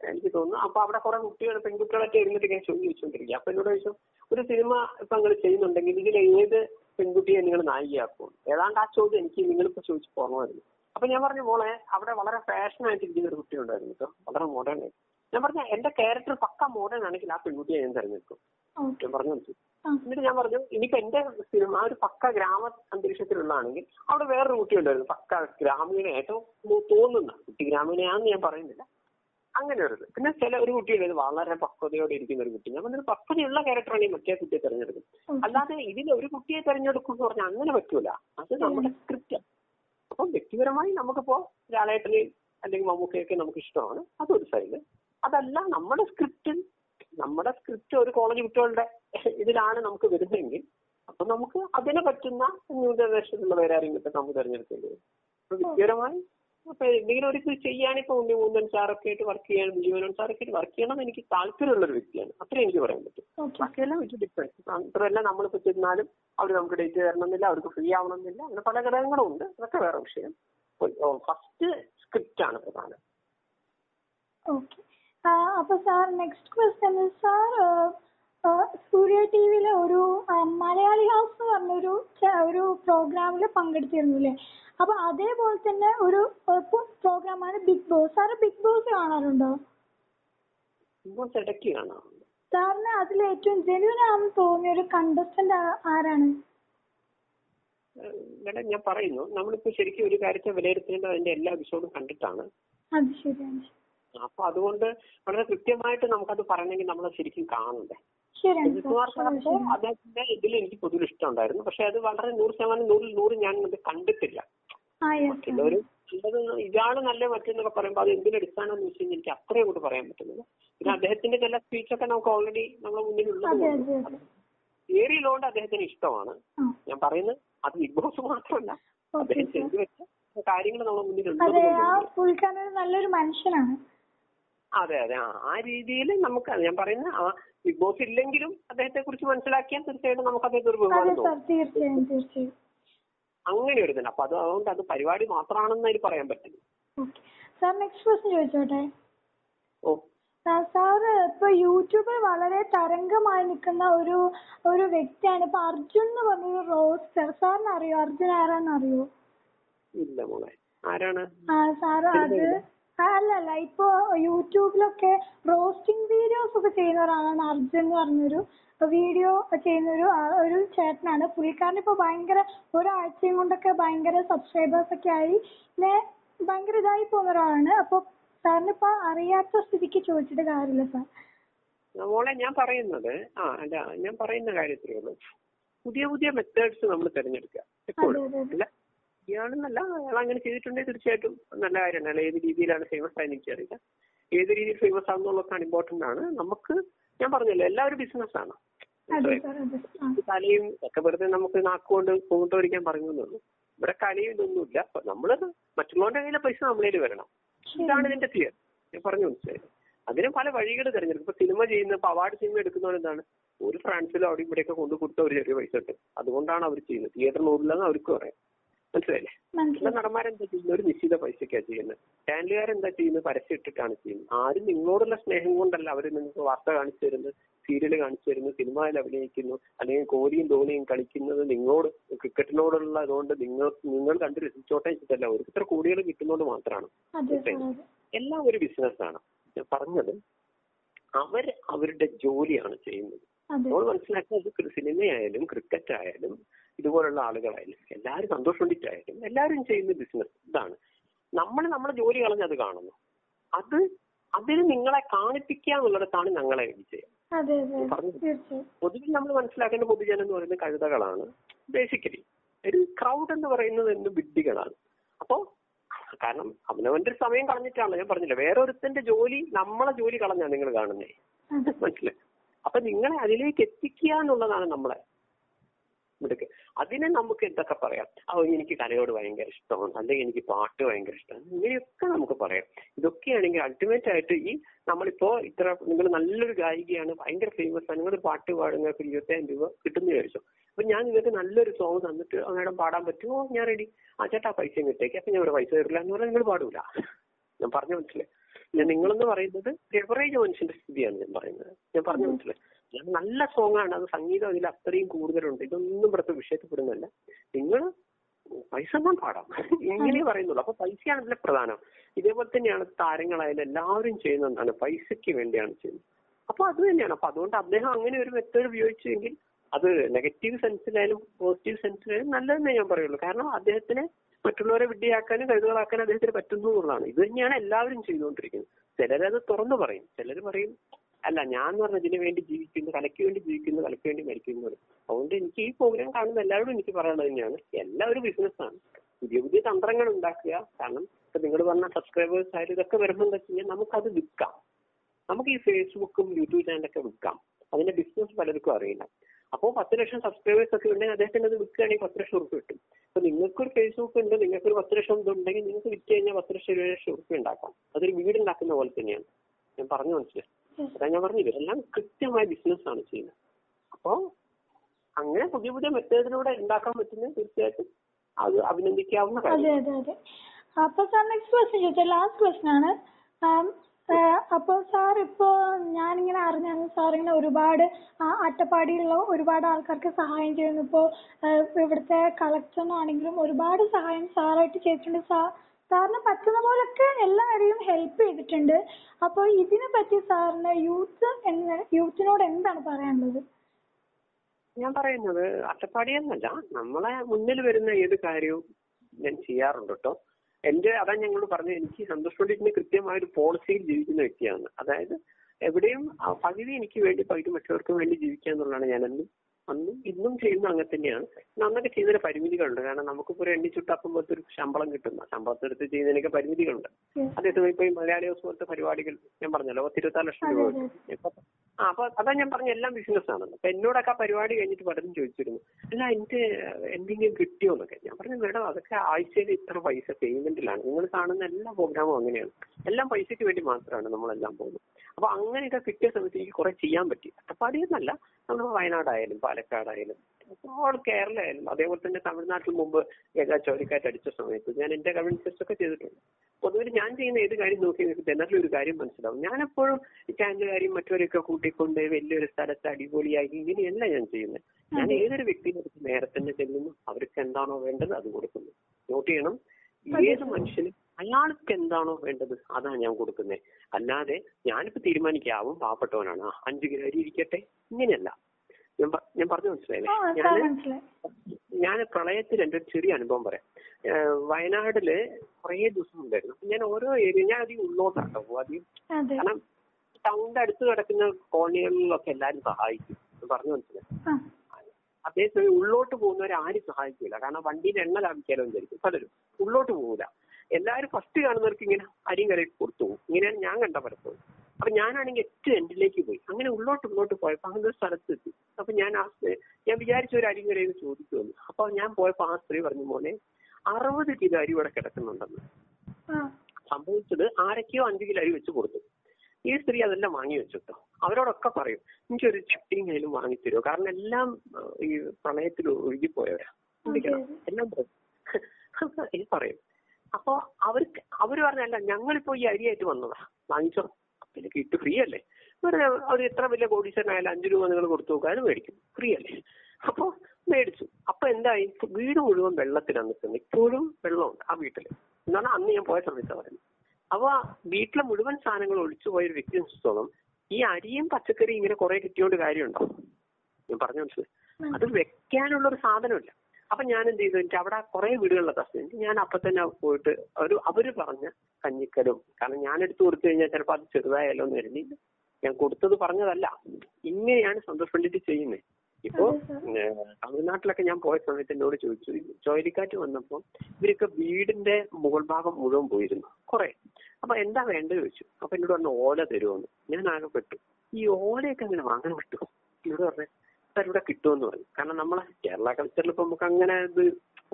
എനിക്ക് തോന്നുന്നു അപ്പൊ അവിടെ കുറെ കുട്ടികൾ പെൺകുട്ടികളൊക്കെ ഇരുന്നിട്ട് ഇങ്ങനെ ചോദിച്ചുകൊണ്ടിരിക്കുക അപ്പൊ എന്നോട് ചോദിച്ചു ഒരു സിനിമ ഇപ്പൊ നിങ്ങൾ ചെയ്യുന്നുണ്ടെങ്കിൽ ഇതിൽ ഏത് പെൺകുട്ടിയെ നിങ്ങൾ നായികയാക്കും? ഏതാണ്ട് ആ ചോദ്യം എനിക്ക് നിങ്ങളിപ്പോ ചോദിച്ചു പോകണമായിരുന്നു അപ്പൊ ഞാൻ പറഞ്ഞു മോളെ അവിടെ വളരെ ഫാഷൻ ആയിട്ട് ഇരിക്കുന്ന ഒരു കുട്ടി ഉണ്ടായിരുന്നു കേട്ടോ വളരെ മോഡേൺ ആയിട്ട് ഞാൻ പറഞ്ഞ എന്റെ ക്യാരക്ടർ പക്ക മോഡേൺ ആണെങ്കിൽ ആ പെൺകുട്ടിയെ ഞാൻ തിരഞ്ഞെടുക്കും. ഞാൻ പറഞ്ഞു എന്നിട്ട് ഞാൻ പറഞ്ഞു ഇനിയിപ്പോ എന്റെ സിനിമ ഒരു പക്ക ഗ്രാമ അന്തരീക്ഷത്തിലുള്ളതാണെങ്കിൽ അവിടെ വേറൊരു കുട്ടി ഉണ്ടായിരുന്നു. പക്ക ഗ്രാമീണ ഏറ്റവും തോന്നുന്ന കുട്ടി ഗ്രാമീണയാന്ന് ഞാൻ പറയുന്നില്ല. അങ്ങനെ ഒരു പിന്നെ ചില ഒരു കുട്ടി ഉണ്ടായിരുന്നു വളരെ പക്വതയോടെ ഇരിക്കുന്ന ഒരു കുട്ടി. ഞാൻ പറഞ്ഞൊരു പക്വതയുള്ള ക്യാരക്ടറാണ് ഈ മറ്റേ കുട്ടിയെ തെരഞ്ഞെടുക്കും ഓക്കെ അല്ലാതെ ഇതിൽ ഒരു കുട്ടിയെ തെരഞ്ഞെടുക്കും എന്ന് പറഞ്ഞാൽ അങ്ങനെ പറ്റൂല. അത് നമ്മുടെ സ്ക്രിപ്റ്റ് അപ്പം വ്യക്തിപരമായി നമുക്കിപ്പോ ലാലേട്ടനെ അല്ലെങ്കിൽ മമ്മൂക്കയൊക്കെ നമുക്ക് ഇഷ്ടമാണ് അതൊരു സൈഡ്. അതല്ല നമ്മുടെ സ്ക്രിപ്റ്റിൽ നമ്മുടെ സ്ക്രിപ്റ്റ് ഒരു കോളേജ് കുട്ടികളുടെ ഇതിലാണ് നമുക്ക് വരുന്നതെങ്കിൽ അപ്പൊ നമുക്ക് അതിനെ പറ്റുന്ന ന്യൂ വേറെ ആരെങ്കിലും നമുക്ക് തെരഞ്ഞെടുക്കേണ്ടി വരും. അപ്പൊ വ്യക്തിപരമായി അപ്പൊ എന്തെങ്കിലും ഒരു ഇത് ചെയ്യാനിപ്പോ ഉണ്ണി മൂന്നൻ സാറൊക്കെ ആയിട്ട് വർക്ക് ചെയ്യാൻ ജീവനോൻ സാറൊക്കെ ആയിട്ട് വർക്ക് ചെയ്യണം എനിക്ക് താല്പര്യമുള്ള ഒരു വ്യക്തിയാണ്. അത്രേ എനിക്ക് പറയാൻ പറ്റും. ബാക്കിയെല്ലാം ഒരു ഡിഫറൻസ് നമ്മൾ നമ്മളിപ്പോ ചെന്നാലും അവർ നമുക്ക് ഡേറ്റ് തരണമെന്നില്ല അവർക്ക് ഫ്രീ ആവണമെന്നില്ല അങ്ങനെ പല ഘടകങ്ങളും ഉണ്ട്. അതൊക്കെ വേറെ വിഷയം. ഫസ്റ്റ് സ്ക്രിപ്റ്റ് ആണ് പ്രധാനം. ഓക്കെ അപ്പൊ sir next question sir Surya T വിയിലെ ഒരു മലയാളി ഹൗസ് എന്ന് പറഞ്ഞൊരു ഒരു പ്രോഗ്രാമിൽ പങ്കെടുത്തിരുന്നു അല്ലേ അപ്പൊ അതേപോലെ തന്നെ ഒരു പ്രോഗ്രാമാണ് Bigg Boss sir Bigg Boss കാണാറുണ്ടോ? ബോസ് ഇടയ്ക്ക് കാണാറുണ്ട്. സാറിന് അതിൽ ഏറ്റവും ജെന്യൂൻ ആണെന്ന് തോന്നിയ ഒരു കണ്ടസ്റ്റന്റ് ആരാണ്? മേഡം ഞാൻ പറയുന്നു. നമ്മളിപ്പോ ശരിക്കും ഒരു കാര്യത്തെ വിലയിരുത്തേണ്ടത് അതിന്റെ എല്ലാ എപ്പിസോഡും കണ്ടിട്ടാണ്. അത് ശരിയാണ്. അപ്പൊ അതുകൊണ്ട് വളരെ കൃത്യമായിട്ട് നമുക്കത് പറയണമെങ്കിൽ നമ്മൾ ശരിക്കും കാണണ്ടേ. അദ്ദേഹത്തിന്റെ ഇതിൽ എനിക്ക് പൊതുവിൽ ഇഷ്ടമുണ്ടായിരുന്നു. പക്ഷെ അത് വളരെ നൂറ് ശതമാനം നൂറിൽ നൂറ് ഞാൻ ഇത് കണ്ടിട്ടില്ല. മറ്റുള്ളവര് ഇയാൾ നല്ല മറ്റെന്നൊക്കെ പറയുമ്പോൾ അത് എന്തിന്റെ അടിസ്ഥാനം എന്ന് വെച്ചാൽ കഴിഞ്ഞാൽ എനിക്ക് അത്രയും കൂടെ പറയാൻ പറ്റുന്നില്ല. പിന്നെ അദ്ദേഹത്തിന്റെ ചില സ്പീച്ചൊക്കെ നമുക്ക് ഓൾറെഡി നമ്മുടെ അതെ ഏറിയതുകൊണ്ട് അദ്ദേഹത്തിന് ഇഷ്ടമാണ്. ഞാൻ പറയുന്നത് അത് ബിഗ് ബോസ് മാത്രമല്ല അദ്ദേഹം ചെയ്തു വെച്ച കാര്യങ്ങൾ നമ്മുടെ മുന്നിലുണ്ട് നല്ലൊരു മനുഷ്യനാണ്. അതെ അതെ. ആ ആ രീതിയിൽ നമുക്ക് ഞാൻ പറയുന്ന ആ ബിഗ് ബോസ് ഇല്ലെങ്കിലും അദ്ദേഹത്തെ കുറിച്ച് മനസ്സിലാക്കിയാൽ തീർച്ചയായിട്ടും നമുക്ക് അദ്ദേഹത്തെ ഒരു ബഹുമാനം തോന്നും. അങ്ങനെ ഒരു ഇതുണ്ട് അപ്പൊ അത് അതുകൊണ്ട് അത് പരിപാടി മാത്രമാണെന്ന് അതിൽ പറയാൻ പറ്റില്ല. സാർ നെക്സ്റ്റ് ക്വസ്റ്റ്യൻ ചോദിച്ചോട്ടെ? ഓ. സാർ ഇപ്പൊ യൂട്യൂബിൽ വളരെ തരംഗമായി നിൽക്കുന്ന ഒരു ഒരു വ്യക്തിയാണ്. ഇപ്പൊ അർജുൻ എന്ന് പറഞ്ഞൊരു റോസ്റ്റർ സാറിന് അറിയോ അർജുൻ ആരാന്ന് അറിയോ ഇല്ല മോളെ. ആരാണ്? ആ സാറ് അത് ആ, അല്ല അല്ല ഇപ്പൊ യൂട്യൂബിലൊക്കെ റോസ്റ്റിംഗ് വീഡിയോസ് ഒക്കെ ചെയ്യുന്ന ഒരാളാണ് അർജുൻ എന്ന് പറഞ്ഞൊരു. വീഡിയോ ചെയ്യുന്ന ഒരു ചേട്ടനാണ്. പുള്ളിക്കാരൻ ഇപ്പൊ ഭയങ്കര ഒരാഴ്ചയും കൊണ്ടൊക്കെ ഭയങ്കര സബ്സ്ക്രൈബേഴ്സ് ഒക്കെ ആയി. പിന്നെ ഭയങ്കര ഇതായി പോകുന്ന ഒരാളാണ്. അപ്പൊ സാറിന് ഇപ്പൊ അറിയാത്ത സ്ഥിതിക്ക് ചോദിച്ചിട്ട് കാര്യമില്ല സാർ. മോളെ ഞാൻ പറയുന്നത് ആ അല്ല ഞാൻ പറയുന്ന കാര്യത്തിലേ ഉള്ളൂ. പുതിയ പുതിയ മെത്തേഡ്സ് നമ്മൾ തിരഞ്ഞെടുക്കുക. എപ്പോഴും അല്ല? പുതിയ അയാളെന്നല്ല അയാൾ അങ്ങനെ ചെയ്തിട്ടുണ്ടെങ്കിൽ തീർച്ചയായിട്ടും നല്ല കാര്യമാണ്. അയാൾ ഏത് രീതിയിലാണ് ഫേമസ് ആയെന്ന് എനിക്കറിയില്ല. ഏത് രീതിയിൽ ഫേമസ് ആകുന്നുള്ളതൊക്കെയാണ് ഇമ്പോർട്ടന്റ് ആണ്. നമുക്ക് ഞാൻ പറഞ്ഞല്ലോ എല്ലാവരും ബിസിനസ് ആണ്. അതെ സാർ അതെ. കലയും ഒക്കെ വെറുതെ നമുക്ക് നാക്കുകൊണ്ട് കൊണ്ടുവരിക്കാൻ പറയുന്നുള്ളൂ ഇവിടെ കലയും ഇതൊന്നുമില്ല. അപ്പൊ നമ്മൾ മറ്റുള്ളവരുടെ കയ്യിലെ പൈസ നമ്മളേൽ വരണം. ഇതാണ് ഇതിന്റെ ക്ലിയർ ഞാൻ പറഞ്ഞു മനസ്സിലായി? അതിന് പല വഴികൾ തിരഞ്ഞെടുക്കും. ഇപ്പൊ സിനിമ ചെയ്യുന്ന ഇപ്പൊ അവാർഡ് സിനിമ എടുക്കുന്നവർ എന്താണ്? ഒരു ഫ്രാൻസിലോ അവിടെ ഇവിടെയൊക്കെ കൊണ്ടു കൊടുത്ത ഒരു ചെറിയ പൈസ ഉണ്ട്. അതുകൊണ്ടാണ് അവർ ചെയ്യുന്നത്. തിയേറ്ററിൽ ഓടില്ലെന്ന് അവർക്ക് പറയാം. മനസ്സിലായില്ലേ? ഇവിടെ നടന്മാരെന്താ ചെയ്യുന്നത്? ഒരു നിശ്ചിത പൈസക്കാണ് ചെയ്യുന്നത്. ചാനലുകാരെന്താ ചെയ്യുന്നത്? പരസ്യം ഇട്ടിട്ടാണ് ചെയ്യുന്നത്. ആരും നിങ്ങളോടുള്ള സ്നേഹം കൊണ്ടല്ല അവർ നിങ്ങൾക്ക് വാർത്ത കാണിച്ചു തരുന്നത് സീരിയൽ കാണിച്ചു തരുന്നു സിനിമയിൽ അഭിനയിക്കുന്നു അല്ലെങ്കിൽ കോഹ്ലിയും ധോണിയും കളിക്കുന്നത് നിങ്ങളോട് ക്രിക്കറ്റിനോടുള്ള അതുകൊണ്ട് നിങ്ങൾ നിങ്ങൾ കണ്ട് രസിച്ചോട്ടെ വെച്ചിട്ടല്ല അവർക്ക് ഇത്ര കോടികൾ കിട്ടുന്നതുകൊണ്ട് മാത്രമാണ്. എല്ലാം ഒരു ബിസിനസ്സാണ്. ഞാൻ പറഞ്ഞത് അവർ അവരുടെ ജോലിയാണ് ചെയ്യുന്നത്. നമ്മൾ മനസ്സിലാക്കുന്നത് സിനിമയായാലും ക്രിക്കറ്റ് ആയാലും ഇതുപോലുള്ള ആളുകളായാലും എല്ലാവരും സന്തോഷം എല്ലാവരും ചെയ്യുന്ന ബിസിനസ് ഇതാണ്. നമ്മൾ നമ്മുടെ ജോലി കളഞ്ഞ് അത് കാണുന്നു. അത് അതിന് നിങ്ങളെ കാണിപ്പിക്കുക എന്നുള്ളിടത്താണ് ഞങ്ങളെ വിജയം. പൊതുവിൽ നമ്മൾ മനസ്സിലാക്കേണ്ട പൊതുജനം എന്ന് പറയുന്നത് കഴുതകളാണ്. ബേസിക്കലി ഒരു ക്രൗഡ് എന്ന് പറയുന്നത് എന്ന് വിഡ്ഢികളാണ്. അപ്പോ കാരണം അവനവന്റെ ഒരു സമയം കളഞ്ഞിട്ടാണല്ലോ ഞാൻ പറഞ്ഞില്ല. വേറൊരുത്തന്റെ ജോലി നമ്മളെ ജോലി കളഞ്ഞാ നിങ്ങൾ കാണുന്നേ. മനസ്സിലായി? അപ്പൊ നിങ്ങളെ അതിലേക്ക് എത്തിക്കുക എന്നുള്ളതാണ് നമ്മളെ മിടുക്ക്. അതിനെ നമുക്ക് എന്തൊക്കെ പറയാം? ഓ എനിക്ക് കലയോട് ഭയങ്കര ഇഷ്ടമാണ്. അല്ലെങ്കിൽ എനിക്ക് പാട്ട് ഭയങ്കര ഇഷ്ടമാണ്. ഇങ്ങനെയൊക്കെ നമുക്ക് പറയാം. ഇതൊക്കെയാണെങ്കിൽ അൾട്ടിമേറ്റ് ആയിട്ട് ഈ നമ്മളിപ്പോ ഇത്ര നിങ്ങൾ നല്ലൊരു ഗായികയാണ് ഭയങ്കര ഫേമസ് ആണ് നിങ്ങൾ പാട്ട് പാടുന്ന ഒരു ഇരുപത്തിയായിരം രൂപ കിട്ടുന്ന വിചാരിച്ചു. അപ്പൊ ഞാൻ നിങ്ങൾക്ക് നല്ലൊരു സോങ് തന്നിട്ട് മേഡം പാടാൻ പറ്റുമോ? ഞാൻ റെഡി ആ ചേട്ടാ പൈസ കിട്ടേക്ക്. അപ്പൊ ഞാൻ ഒരു പൈസ തരില്ല എന്ന് പറഞ്ഞാൽ നിങ്ങൾ പാടൂല. ഞാൻ പറഞ്ഞു മനസ്സിലായി. ഞാൻ നിങ്ങളെന്ന് പറയുന്നത് എവറേജ് മനുഷ്യന്റെ സ്ഥിതിയാണ് ഞാൻ പറയുന്നത്. ഞാൻ പറഞ്ഞു മനസ്സിലായി. നല്ല സോങ് ആണ്. അത് സംഗീതം അതിൽ അത്രയും കൂടുതലുണ്ട്. ഇതൊന്നും ഇവിടുത്തെ വിഷയത്തിൽപ്പെടുന്നല്ല നിങ്ങൾ പൈസ ഒന്നും പാടാം. ഇങ്ങനെ പറയുന്നുള്ളൂ. അപ്പൊ പൈസയാണ് ഇതിലെ പ്രധാനം. ഇതേപോലെ തന്നെയാണ് താരങ്ങളായാലും എല്ലാവരും ചെയ്യുന്ന എന്താണ്? പൈസയ്ക്ക് വേണ്ടിയാണ് ചെയ്യുന്നത്. അപ്പൊ അത് തന്നെയാണ്. അപ്പൊ അതുകൊണ്ട് അദ്ദേഹം അങ്ങനെ ഒരു മെത്തേഡ് ഉപയോഗിച്ചെങ്കിൽ അത് നെഗറ്റീവ് സെൻസിലായാലും പോസിറ്റീവ് സെൻസിലായാലും നല്ലതെന്നേ ഞാൻ പറയുള്ളൂ. കാരണം അദ്ദേഹത്തിന് മറ്റുള്ളവരെ വിഡ്ഢിയാക്കാനും കഴിവുകളാക്കാനും അദ്ദേഹത്തിന് പറ്റുന്നു എന്നുള്ളതാണ്. ഇത് തന്നെയാണ് എല്ലാവരും ചെയ്തുകൊണ്ടിരിക്കുന്നത്. ചിലരത് തുറന്നു പറയും. ചിലർ പറയും അല്ല ഞാൻ പറഞ്ഞ ഇതിനു വേണ്ടി ജീവിക്കുന്നു കലയ്ക്ക് വേണ്ടി ജീവിക്കുന്നു കലയ്ക്ക് വേണ്ടി മരിക്കുന്നു അതുകൊണ്ട് എനിക്ക് ഈ പ്രോഗ്രാം കാണുന്ന എല്ലാവരോടും എനിക്ക് പറയാനുള്ളത് തന്നെയാണ്. എല്ലാവരും ബിസിനസ്സാണ് പുതിയ പുതിയ തന്ത്രങ്ങൾ ഉണ്ടാക്കുക. കാരണം ഇപ്പൊ നിങ്ങൾ പറഞ്ഞ സബ്സ്ക്രൈബേഴ്സ് ആയാലും ഇതൊക്കെ വരുമ്പോൾ എന്താ വെച്ച് കഴിഞ്ഞാൽ നമുക്കത് വിൽക്കാം. നമുക്ക് ഈ ഫേസ്ബുക്കും യൂട്യൂബ് ചാനലൊക്കെ വിൽക്കാം. അതിന്റെ ബിസിനസ് പലർക്കും അറിയില്ല. അപ്പോൾ പത്ത് ലക്ഷം സബ്സ്ക്രൈബേഴ്സ് ഒക്കെ ഉണ്ടെങ്കിൽ അദ്ദേഹത്തിന് അത് വിൽക്കുകയാണെങ്കിൽ പത്ത് ലക്ഷം ഉറുപ്പ് കിട്ടും. അപ്പൊ നിങ്ങൾക്കൊരു ഫേസ്ബുക്ക് ഉണ്ട് നിങ്ങൾക്കൊരു പത്ത് ലക്ഷം ഇതുണ്ടെങ്കിൽ നിങ്ങൾക്ക് വിറ്റ് കഴിഞ്ഞാൽ പത്ത് ലക്ഷം ഇരുപത് ലക്ഷം ഉറുപ്പ് ഉണ്ടാക്കാം. അതൊരു വീട് ഉണ്ടാക്കുന്ന പോലെ തന്നെയാണ്. ഞാൻ പറഞ്ഞു മനസ്സിലായി? അതാ ഞാൻ പറഞ്ഞു ഇവരെല്ലാം കൃത്യമായ ബിസിനസ് ആണ് ചെയ്യുന്നത്. അപ്പോ അങ്ങനെ പുതിയ പുതിയ മെത്തേഡിലൂടെ ഉണ്ടാക്കാൻ പറ്റുന്നത് തീർച്ചയായിട്ടും അത് അഭിനന്ദിക്കാവുന്ന അതെ അതെ അതെ. അപ്പൊ സാർ നെക്സ്റ്റ് ക്വസ്റ്റ്യൻ ചോദിച്ചാൽ ലാസ്റ്റ് ക്വസ്റ്റ്യൻ ആണ്. അപ്പൊ സാർ ഇപ്പോ ഞാനിങ്ങനെ അറിഞ്ഞാണ് സാർ ഇങ്ങനെ ഒരുപാട് ആ, അട്ടപ്പാടിയിലുള്ള ഒരുപാട് ആൾക്കാർക്ക് സഹായം ചെയ്യുന്നു. ഇപ്പോ ഇവിടുത്തെ ഇവിടുത്തെ കളക്ടറിനാണെങ്കിലും ഒരുപാട് സഹായം സാറായിട്ട് ചെയ്തിട്ടുണ്ട്. സാർ സാറിന് പറ്റുന്ന പോലൊക്കെ എല്ലാവരെയും ഹെൽപ്പ് ചെയ്തിട്ടുണ്ട്. അപ്പോൾ ഇതിനെ പറ്റി സാറിന് യൂത്ത് എന്ന യൂത്തിനോട് എന്താണ് പറയാനുള്ളത്? ഞാൻ പറയുന്നത് അട്ടപ്പാടി എന്നല്ല നമ്മളെ മുന്നിൽ വരുന്ന ഏത് കാര്യവും ഞാൻ ചെയ്യാറുണ്ട് കേട്ടോ. എന്റെ അതാ ഞങ്ങൾ പറഞ്ഞത് എനിക്ക് സന്തോഷ് പണ്ഡിറ്റിന് കൃത്യമായ ഒരു പോളിസിയിൽ ജീവിക്കുന്ന വ്യക്തിയാണ്. അതായത് എവിടെയും പകുതി എനിക്ക് വേണ്ടി പകുതി മറ്റവർക്ക് വേണ്ടി ജീവിക്കുക എന്നുള്ളതാണ് ഞാൻ അന്നും ഇന്നും ചെയ്യുന്ന അങ്ങനെ തന്നെയാണ്. അന്നൊക്കെ ചെയ്യുന്നതിന് പരിമിതികളുണ്ട്. കാരണം നമുക്കിപ്പോ ഒരു എണ്ണി പോലത്തെ ഒരു ശമ്പളം കിട്ടുന്ന ശമ്പളത്തെടുത്ത് ചെയ്യുന്നതിനൊക്കെ പരിമിതികളുണ്ട്. അതേസമയം ഇപ്പൊ ഈ മലയാളി ഹൗസ് പോലത്തെ പരിപാടികൾ ഞാൻ പറഞ്ഞല്ലോ പത്തിരുപത്താറ് ലക്ഷം രൂപ. കിട്ടും. ആ അപ്പൊ അതാ ഞാൻ പറഞ്ഞ എല്ലാം ബിസിനസ് ആണല്ലോ അപ്പൊ എന്നോടൊക്കെ ആ പരിപാടി കഴിഞ്ഞിട്ട് പലരും ചോദിച്ചിരുന്നു. അല്ല എന്റെ എന്തെങ്കിലും കിട്ടിയോ എന്നൊക്കെ. ഞാൻ പറഞ്ഞു മേഡം അതൊക്കെ ആഴ്ചയിൽ ഇത്ര പൈസ പേയ്മെന്റിലാണ് നിങ്ങൾ കാണുന്ന എല്ലാ പ്രോഗ്രാമും അങ്ങനെയാണ്. എല്ലാം പൈസയ്ക്ക് വേണ്ടി മാത്രമാണ് നമ്മളെല്ലാം പോകുന്നത്. അപ്പൊ അങ്ങനെയൊക്കെ കിട്ടിയ സമയത്ത് എനിക്ക് കുറെ ചെയ്യാൻ പറ്റി. അട്ടപ്പാടി എന്നല്ല നമ്മൾ വയനാടായാലും പാലക്കാടായാലും ഓൾ കേരളയായാലും. അതേപോലെ തന്നെ തമിഴ്നാട്ടിൽ മുമ്പ് ഗജ ചുഴലിക്കാറ്റ് അടിച്ച സമയത്ത് ഞാൻ എന്റെ കമ്മ്യൂണിസ്റ്റ് ഒക്കെ ചെയ്തിട്ടുണ്ട്. പൊതുവെ ഞാൻ ചെയ്യുന്ന ഏത് കാര്യം നോക്കി നിങ്ങൾക്ക് ജനറലി ഒരു കാര്യം മനസ്സിലാവും. ഞാൻ എപ്പോഴും ചാനലുകാരെയും മറ്റവരെയൊക്കെ കൂട്ടിക്കൊണ്ട് വലിയൊരു സ്ഥലത്ത് അടിപൊളിയായി ഇങ്ങനെയല്ല ഞാൻ ചെയ്യുന്നത്. ഞാൻ ഏതൊരു വ്യക്തിയുടെ അടുത്ത് നേരെ തന്നെ ചെല്ലുന്നു അവർക്ക് എന്താണോ വേണ്ടത് അത് കൊടുക്കുന്നു. നോട്ട് ചെയ്യണം ഏത് മനുഷ്യനും അയാൾക്ക് എന്താണോ വേണ്ടത് അതാണ് ഞാൻ കൊടുക്കുന്നത്. അല്ലാതെ ഞാനിപ്പോ തീരുമാനിക്കാവും പാവപ്പെട്ടവനാണ്. അഞ്ച് കിലോ അരി ഇരിക്കട്ടെ. ഇങ്ങനെയല്ല. ഞാൻ ഞാൻ പറഞ്ഞു മനസ്സിലായില്ലേ? ഞാൻ പ്രളയത്തിൽ എന്റെ ഒരു ചെറിയ അനുഭവം പറയാം. വയനാട്ടിൽ വയനാടിൽ കുറേ ദിവസം ഉണ്ടായിരുന്നു ഞാൻ ഓരോ ഏരിയ ഞാൻ അധികം ഉള്ളോട്ടാണ് പോകും അധികം കാരണം ടൗണിന്റെ അടുത്ത് കിടക്കുന്ന കോളനികളിലൊക്കെ എല്ലാരും സഹായിക്കും. പറഞ്ഞു മനസ്സിലായി. അതേസമയം ഉള്ളോട്ട് പോകുന്നവരെ ആരും സഹായിക്കില്ല കാരണം വണ്ടിയിൽ എണ്ണ ലാഭിക്കാലോ വിചാരിക്കും. പലരും ഉള്ളോട്ട് പോകില്ല എല്ലാരും ഫസ്റ്റ് കാണുന്നവർക്ക് ഇങ്ങനെ അരിയും കരയിട്ട് കൊടുത്തു പോകും. ഇങ്ങനെയാണ് ഞാൻ കണ്ട പലപ്പോഴും. അപ്പൊ ഞാനാണെങ്കിൽ ഏറ്റവും എൻഡിലേക്ക് പോയി. അങ്ങനെ ഉള്ളോട്ട് ഉള്ളോട്ട് പോയപ്പോ അങ്ങനെ ഒരു സ്ഥലത്തെത്തി. അപ്പൊ ഞാൻ ആ ഞാൻ വിചാരിച്ച ഒരു അരി കരയിൽ ചോദിക്കുമെന്ന്. അപ്പൊ ഞാൻ പോയപ്പോ ആ സ്ത്രീ പറഞ്ഞു മോനെ അറുപത് കിലോ അരി ഇവിടെ കിടക്കുന്നുണ്ടെന്ന്. സംഭവിച്ചത് ആരൊക്കെയോ അഞ്ചു കിലോ അരി വെച്ച് കൊടുത്തു. ഈ സ്ത്രീ അതെല്ലാം വാങ്ങി വെച്ചിട്ടോ? അവരോടൊക്കെ പറയും എനിക്കൊരു ചട്ടിയും കയ്യിലും വാങ്ങിത്തരുമോ കാരണം എല്ലാം ഈ പ്രളയത്തിൽ ഒഴുകിപ്പോയവരാ. ചിന്തിക്കണം എല്ലാം പറയും. [laughs] പറയും. അപ്പൊ അവർക്ക് അവർ പറഞ്ഞല്ല ഞങ്ങളിപ്പോ ഈ അരിയായിട്ട് വന്നതാ. വാങ്ങിച്ചോ. പിന്നെ കിട്ട് ഫ്രീ അല്ലേ? വെറുതെ അവർ എത്ര വലിയ കോടീശ്വരനായാലും അഞ്ചു രൂപ നിങ്ങൾ കൊടുത്തു നോക്കാനും മേടിക്കും. ഫ്രീ അല്ലേ? അപ്പൊ മേടിച്ചു. അപ്പൊ എന്തായി? വീട് മുഴുവൻ വെള്ളത്തിലാണ് നിൽക്കുന്നത്. ഇപ്പോഴും വെള്ളമുണ്ട് ആ വീട്ടിൽ. എന്നാണ് അന്ന് ഞാൻ പോയ സമയത്ത് പറയുന്നത്. അപ്പൊ ആ വീട്ടിലെ മുഴുവൻ സാധനങ്ങൾ ഒഴിച്ചു പോയ ഒരു വ്യക്തി സംബന്ധിച്ചോളം ഈ അരിയും പച്ചക്കറിയും ഇങ്ങനെ കുറെ കിട്ടിയോണ്ട് കാര്യമുണ്ടോ? ഞാൻ പറഞ്ഞു മനസ്സിലായി? അത് വെക്കാനുള്ള ഒരു സാധനമില്ല. അപ്പൊ ഞാൻ എന്ത് ചെയ്തു? എനിക്ക് അവിടെ കുറെ വീടുകളിലെ എനിക്ക് ഞാൻ അപ്പൊ തന്നെ പോയിട്ട് ഒരു അവർ പറഞ്ഞ കഞ്ഞിക്കലും. കാരണം ഞാൻ എടുത്തു കൊടുത്തു കഴിഞ്ഞാൽ ചിലപ്പോൾ അത് ചെറുതായാലോ എന്ന് കരുതിയില്ല ഞാൻ കൊടുത്തത് പറഞ്ഞതല്ല. ഇങ്ങനെയാണ് സന്തോഷ് പണ്ഡിറ്റ് ചെയ്യുന്നത്. ഇപ്പോ തമിഴ്നാട്ടിലൊക്കെ ഞാൻ പോയ സമയത്ത് എന്നോട് ചോദിച്ചു. ചുഴലിക്കാറ്റ് വന്നപ്പോ ഇവരൊക്കെ വീടിന്റെ മുകൾ ഭാഗം മുഴുവൻ പോയിരുന്നു. കുറെ. അപ്പൊ എന്താ വേണ്ടത് ചോദിച്ചു. അപ്പൊ എന്നോട് പറഞ്ഞു ഓല തരുമെന്ന് ഞാൻ ആകെ പെട്ടു. ഈ ഓലയൊക്കെ അങ്ങനെ വാങ്ങാൻ കിട്ടും എന്നോട് പറഞ്ഞു സാർ ഇവിടെ കിട്ടുമെന്ന് പറഞ്ഞു കാരണം നമ്മളെ കേരള കൾച്ചറിൽ ഇപ്പൊ നമുക്ക് അങ്ങനെ ഇത്